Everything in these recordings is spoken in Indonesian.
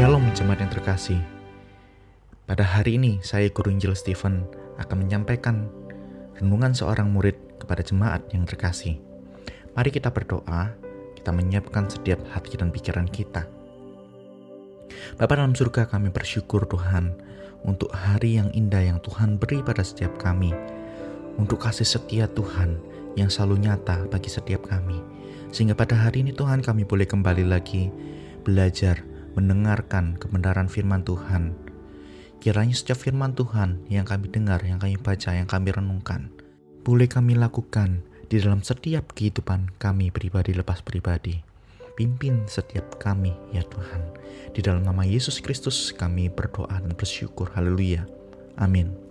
Shalom jemaat yang terkasih. Pada hari ini saya Guru Injil Stephen akan menyampaikan renungan seorang murid kepada jemaat yang terkasih. Mari kita berdoa, kita menyiapkan setiap hati dan pikiran kita. Bapa dalam surga kami bersyukur Tuhan untuk hari yang indah yang Tuhan beri pada setiap kami. Untuk kasih setia Tuhan yang selalu nyata bagi setiap kami. Sehingga pada hari ini Tuhan kami boleh kembali lagi belajar mendengarkan kebenaran firman Tuhan. Kiranya setiap firman Tuhan yang kami dengar, yang kami baca, yang kami renungkan, boleh kami lakukan di dalam setiap kehidupan kami pribadi lepas pribadi. Pimpin setiap kami ya Tuhan. Di dalam nama Yesus Kristus kami berdoa dan bersyukur. Haleluya. Amin.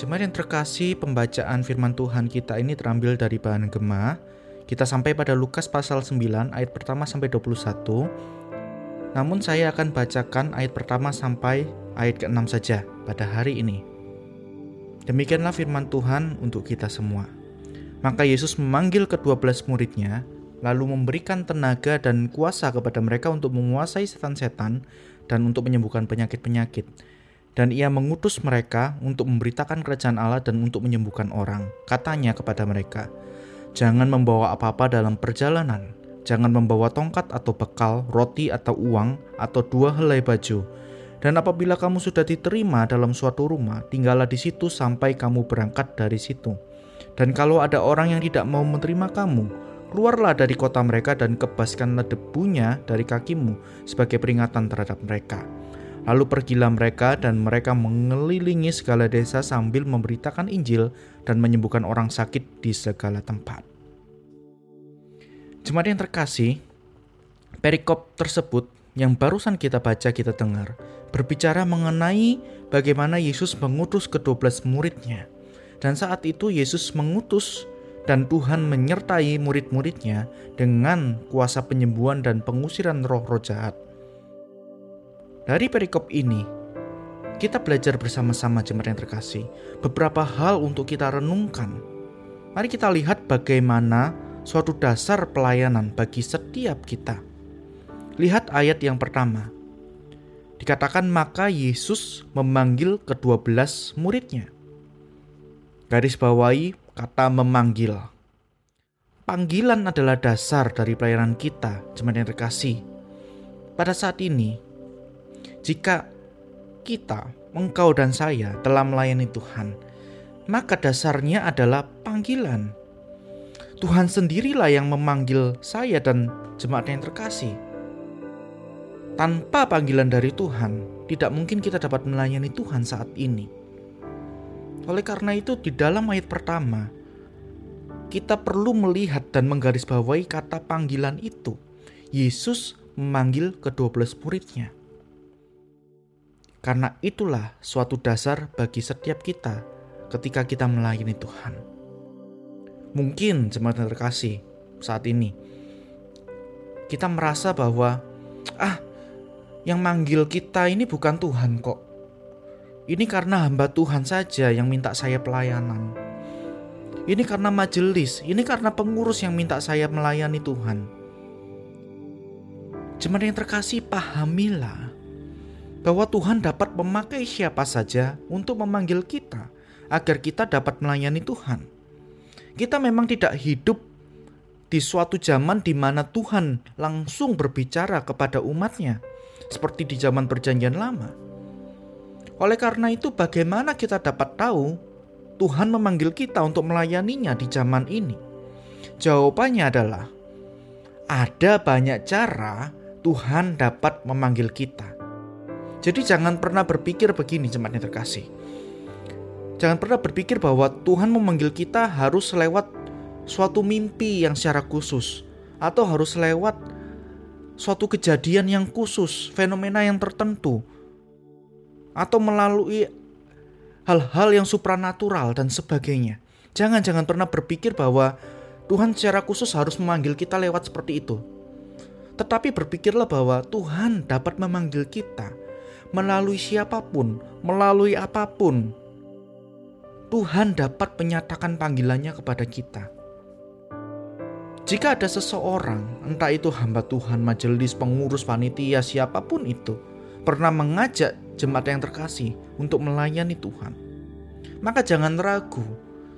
Jemaat yang terkasih, pembacaan firman Tuhan kita ini terambil dari bahan Gema. Kita sampai pada Lukas pasal 9 ayat pertama sampai 21 namun saya akan bacakan ayat pertama sampai ayat ke-6 saja pada hari ini. Demikianlah firman Tuhan untuk kita semua. Maka Yesus memanggil kedua belas muridnya, lalu memberikan tenaga dan kuasa kepada mereka untuk menguasai setan-setan dan untuk menyembuhkan penyakit-penyakit. Dan ia mengutus mereka untuk memberitakan kerajaan Allah dan untuk menyembuhkan orang. Katanya kepada mereka, Jangan membawa apa-apa dalam perjalanan, Jangan membawa tongkat atau bekal, roti atau uang, atau dua helai baju. Dan apabila kamu sudah diterima dalam suatu rumah, tinggallah di situ sampai kamu berangkat dari situ. Dan kalau ada orang yang tidak mau menerima kamu, keluarlah dari kota mereka dan kebaskanlah debunya dari kakimu sebagai peringatan terhadap mereka. Lalu pergilah mereka dan mereka mengelilingi segala desa sambil memberitakan Injil dan menyembuhkan orang sakit di segala tempat. Jemaat yang terkasih, perikop tersebut yang barusan kita baca kita dengar berbicara mengenai bagaimana Yesus mengutus ke-12 muridnya. Dan saat itu Yesus mengutus dan Tuhan menyertai murid-muridnya dengan kuasa penyembuhan dan pengusiran roh-roh jahat. Dari perikop ini, kita belajar bersama-sama jemaat yang terkasih beberapa hal untuk kita renungkan. Mari kita lihat bagaimana suatu dasar pelayanan bagi setiap kita. Lihat ayat yang pertama. Dikatakan maka Yesus memanggil kedua belas muridnya. Garis bawahi kata memanggil. Panggilan adalah dasar dari pelayanan kita, jemaat yang terkasih. Pada saat ini, jika kita, engkau dan saya telah melayani Tuhan, maka dasarnya adalah panggilan Tuhan sendirilah yang memanggil saya dan jemaat yang terkasih. Tanpa panggilan dari Tuhan, tidak mungkin kita dapat melayani Tuhan saat ini. Oleh karena itu, di dalam ayat pertama, kita perlu melihat dan menggarisbawahi kata panggilan itu. Yesus memanggil kedua belas muridnya. Karena itulah suatu dasar bagi setiap kita ketika kita melayani Tuhan. Mungkin jemaat yang terkasih saat ini kita merasa bahwa ah yang manggil kita ini bukan Tuhan kok. Ini karena hamba Tuhan saja yang minta saya pelayanan. Ini karena majelis, ini karena pengurus yang minta saya melayani Tuhan. Jemaat yang terkasih, pahamilah bahwa Tuhan dapat memakai siapa saja untuk memanggil kita agar kita dapat melayani Tuhan. Kita memang tidak hidup di suatu zaman di mana Tuhan langsung berbicara kepada umatnya, seperti di zaman Perjanjian Lama. Oleh karena itu, bagaimana kita dapat tahu Tuhan memanggil kita untuk melayaninya di zaman ini? Jawabannya adalah ada banyak cara Tuhan dapat memanggil kita. Jadi jangan pernah berpikir begini jemaatnya terkasih. Jangan pernah berpikir bahwa Tuhan memanggil kita harus lewat suatu mimpi yang secara khusus atau harus lewat suatu kejadian yang khusus, fenomena yang tertentu atau melalui hal-hal yang supranatural dan sebagainya. Jangan-jangan pernah berpikir bahwa Tuhan secara khusus harus memanggil kita lewat seperti itu. Tetapi berpikirlah bahwa Tuhan dapat memanggil kita melalui siapa pun, melalui apa pun, Tuhan dapat menyatakan panggilannya kepada kita. Jika ada seseorang, entah itu hamba Tuhan, majelis, pengurus, panitia, siapa pun itu, pernah mengajak jemaat yang terkasih untuk melayani Tuhan, maka jangan ragu,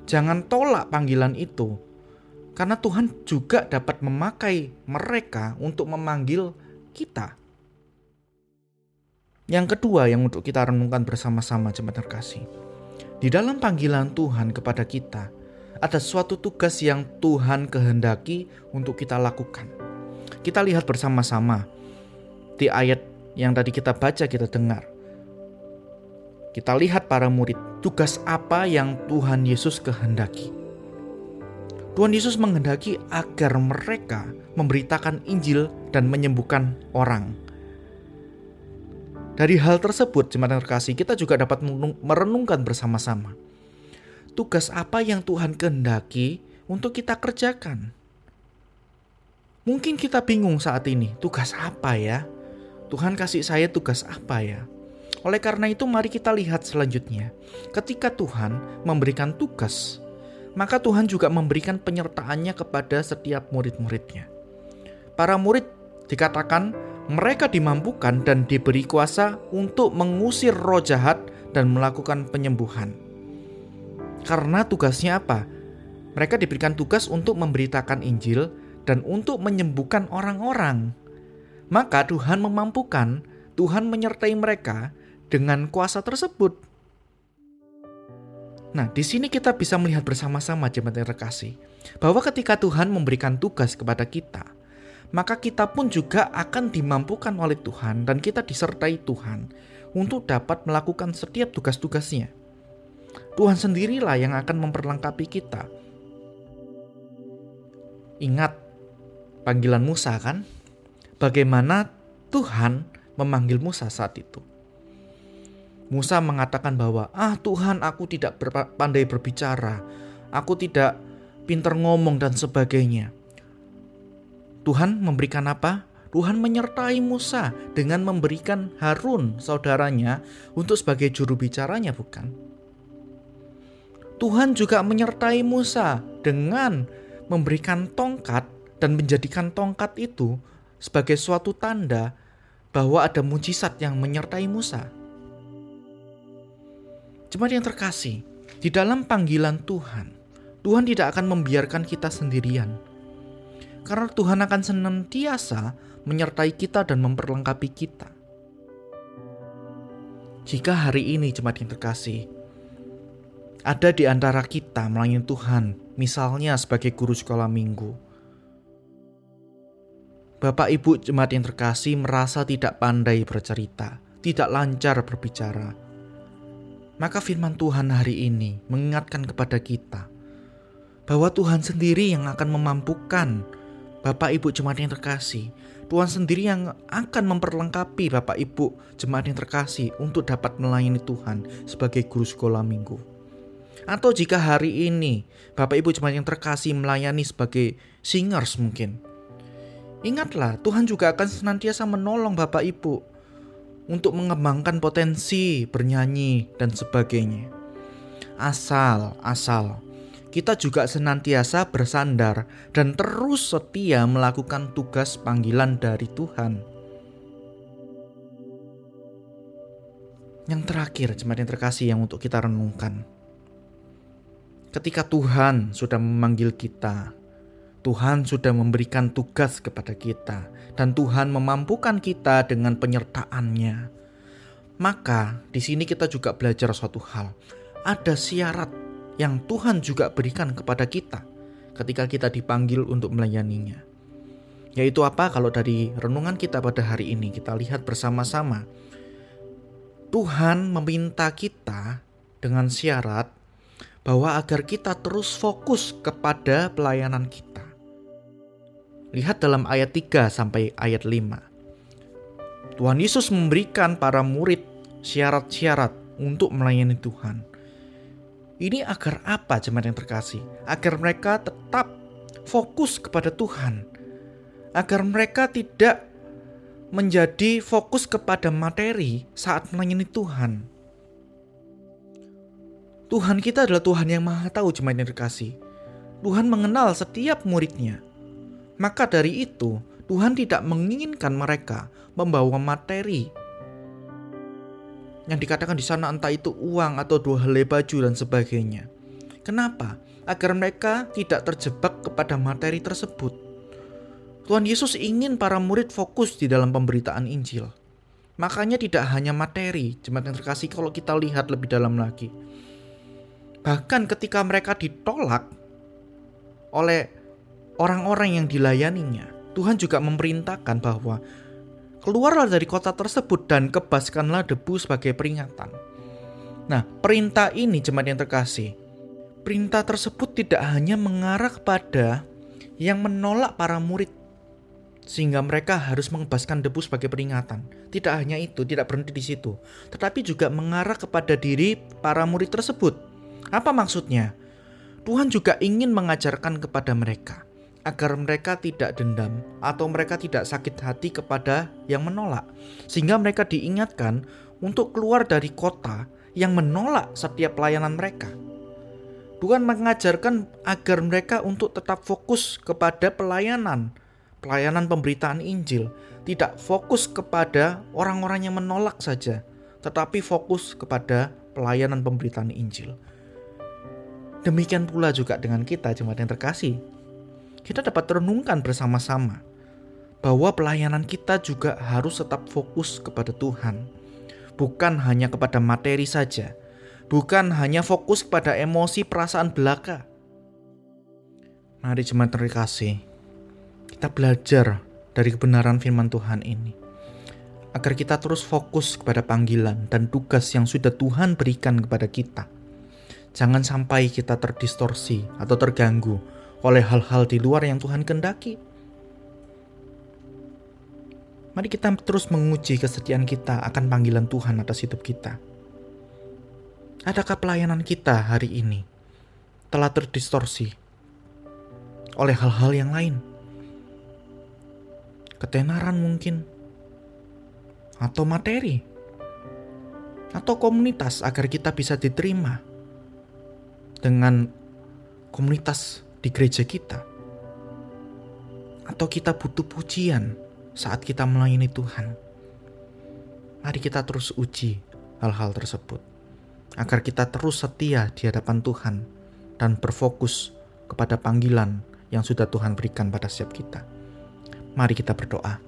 jangan tolak panggilan itu, karena Tuhan juga dapat memakai mereka untuk memanggil kita. Yang kedua yang untuk kita renungkan bersama-sama jemaat terkasih. Di dalam panggilan Tuhan kepada kita, ada suatu tugas yang Tuhan kehendaki untuk kita lakukan. Kita lihat bersama-sama di ayat yang tadi kita baca, kita dengar. Kita lihat para murid, tugas apa yang Tuhan Yesus kehendaki. Tuhan Yesus menghendaki agar mereka memberitakan Injil dan menyembuhkan orang. Dari hal tersebut, jemaat terkasih, kita juga dapat merenungkan bersama-sama tugas apa yang Tuhan kehendaki untuk kita kerjakan. Mungkin kita bingung saat ini, tugas apa ya? Tuhan kasih saya tugas apa ya? Oleh karena itu mari kita lihat selanjutnya. Ketika Tuhan memberikan tugas, maka Tuhan juga memberikan penyertaannya kepada setiap murid-muridnya. Para murid dikatakan mereka dimampukan dan diberi kuasa untuk mengusir roh jahat dan melakukan penyembuhan. Karena tugasnya apa? Mereka diberikan tugas untuk memberitakan Injil dan untuk menyembuhkan orang-orang. Maka Tuhan memampukan, Tuhan menyertai mereka dengan kuasa tersebut. Nah, di sini kita bisa melihat bersama-sama jemaat yang terkasih, bahwa ketika Tuhan memberikan tugas kepada kita, maka kita pun juga akan dimampukan oleh Tuhan dan kita disertai Tuhan untuk dapat melakukan setiap tugas-tugasnya. Tuhan sendirilah yang akan memperlengkapi kita. Ingat panggilan Musa kan? Bagaimana Tuhan memanggil Musa saat itu. Musa mengatakan bahwa, "Ah Tuhan, aku tidak pandai berbicara. Aku tidak pinter ngomong dan sebagainya." Tuhan memberikan apa? Tuhan menyertai Musa dengan memberikan Harun saudaranya untuk sebagai juru bicaranya bukan? Tuhan juga menyertai Musa dengan memberikan tongkat dan menjadikan tongkat itu sebagai suatu tanda bahwa ada mujizat yang menyertai Musa. Jemaat yang terkasih, di dalam panggilan Tuhan, Tuhan tidak akan membiarkan kita sendirian. Karena Tuhan akan senantiasa menyertai kita dan memperlengkapi kita. Jika hari ini jemaat yang terkasih, ada di antara kita melayani Tuhan, misalnya sebagai guru sekolah minggu. Bapak Ibu jemaat yang terkasih merasa tidak pandai bercerita, tidak lancar berbicara. Maka firman Tuhan hari ini mengingatkan kepada kita bahwa Tuhan sendiri yang akan memampukan Bapak Ibu jemaat yang terkasih. Tuhan sendiri yang akan memperlengkapi Bapak Ibu jemaat yang terkasih untuk dapat melayani Tuhan sebagai guru sekolah minggu. Atau jika hari ini Bapak Ibu jemaat yang terkasih melayani sebagai singers mungkin. Ingatlah, Tuhan juga akan senantiasa menolong Bapak Ibu untuk mengembangkan potensi bernyanyi dan sebagainya. Asal, asal kita juga senantiasa bersandar dan terus setia melakukan tugas panggilan dari Tuhan. Yang terakhir, jemaat yang terkasih yang untuk kita renungkan. Ketika Tuhan sudah memanggil kita, Tuhan sudah memberikan tugas kepada kita, dan Tuhan memampukan kita dengan penyertaannya. Maka di sini kita juga belajar suatu hal. Ada syarat yang Tuhan juga berikan kepada kita ketika kita dipanggil untuk melayaninya. Yaitu apa kalau dari renungan kita pada hari ini kita lihat bersama-sama. Tuhan meminta kita dengan syarat bahwa agar kita terus fokus kepada pelayanan kita. Lihat dalam ayat 3 sampai ayat 5. Tuhan Yesus memberikan para murid syarat-syarat untuk melayani Tuhan. Ini agar apa jemaat yang terkasih? Agar mereka tetap fokus kepada Tuhan. Agar mereka tidak menjadi fokus kepada materi saat melayani Tuhan Tuhan kita adalah Tuhan yang maha tahu jemaat yang terkasih. Tuhan mengenal setiap muridnya. Maka dari itu, Tuhan tidak menginginkan mereka membawa materi yang dikatakan di sana entah itu uang atau dua helai baju dan sebagainya. Kenapa? Agar mereka tidak terjebak kepada materi tersebut. Tuhan Yesus ingin para murid fokus di dalam pemberitaan Injil. Makanya tidak hanya materi, jemaat yang terkasih kalau kita lihat lebih dalam lagi. Bahkan ketika mereka ditolak oleh orang-orang yang dilayaninya, Tuhan juga memerintahkan bahwa keluarlah dari kota tersebut dan kebaskanlah debu sebagai peringatan. Nah, perintah ini jemaat yang terkasih, perintah tersebut tidak hanya mengarah kepada yang menolak para murid sehingga mereka harus mengebaskan debu sebagai peringatan. Tidak hanya itu, tidak berhenti di situ, tetapi juga mengarah kepada diri para murid tersebut. Apa maksudnya? Tuhan juga ingin mengajarkan kepada mereka agar mereka tidak dendam atau mereka tidak sakit hati kepada yang menolak, sehingga mereka diingatkan untuk keluar dari kota yang menolak setiap pelayanan mereka. Tuhan mengajarkan agar mereka untuk tetap fokus kepada pelayanan, pelayanan pemberitaan Injil, tidak fokus kepada orang-orang yang menolak saja, tetapi fokus kepada pelayanan pemberitaan Injil. Demikian pula juga dengan kita jemaat yang terkasih kita dapat renungkan bersama-sama bahwa pelayanan kita juga harus tetap fokus kepada Tuhan, bukan hanya kepada materi saja, bukan hanya fokus kepada emosi perasaan belaka. Mari jemaat terkasih, kita belajar dari kebenaran firman Tuhan ini agar kita terus fokus kepada panggilan dan tugas yang sudah Tuhan berikan kepada kita. Jangan sampai kita terdistorsi atau terganggu oleh hal-hal di luar yang Tuhan kendaki. Mari kita terus menguji kesetiaan kita akan panggilan Tuhan atas hidup kita. Adakah pelayanan kita hari ini telah terdistorsi oleh hal-hal yang lain? Ketenaran mungkin, atau materi, atau komunitas agar kita bisa diterima dengan komunitas di gereja kita? Atau kita butuh pujian saat kita melayani Tuhan? Mari kita terus uji hal-hal tersebut agar kita terus setia di hadapan Tuhan dan berfokus kepada panggilan yang sudah Tuhan berikan pada setiap kita. Mari kita berdoa.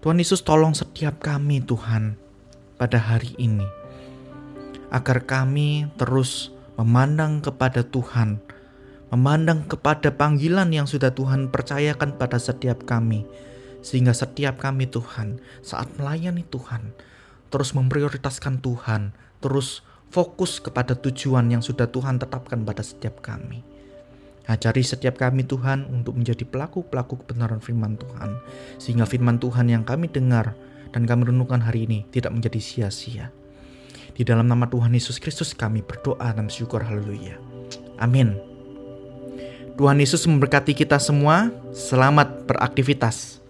Tuhan Yesus tolong setiap kami Tuhan pada hari ini agar kami terus memandang kepada Tuhan memandang kepada panggilan yang sudah Tuhan percayakan pada setiap kami, sehingga setiap kami Tuhan saat melayani Tuhan terus memprioritaskan Tuhan, terus fokus kepada tujuan yang sudah Tuhan tetapkan pada setiap kami. Ajari setiap kami Tuhan untuk menjadi pelaku-pelaku kebenaran firman Tuhan, sehingga firman Tuhan yang kami dengar dan kami renungkan hari ini tidak menjadi sia-sia. Di dalam nama Tuhan Yesus Kristus kami berdoa dan syukur haleluya. Amin. Tuhan Yesus memberkati kita semua. Selamat beraktivitas.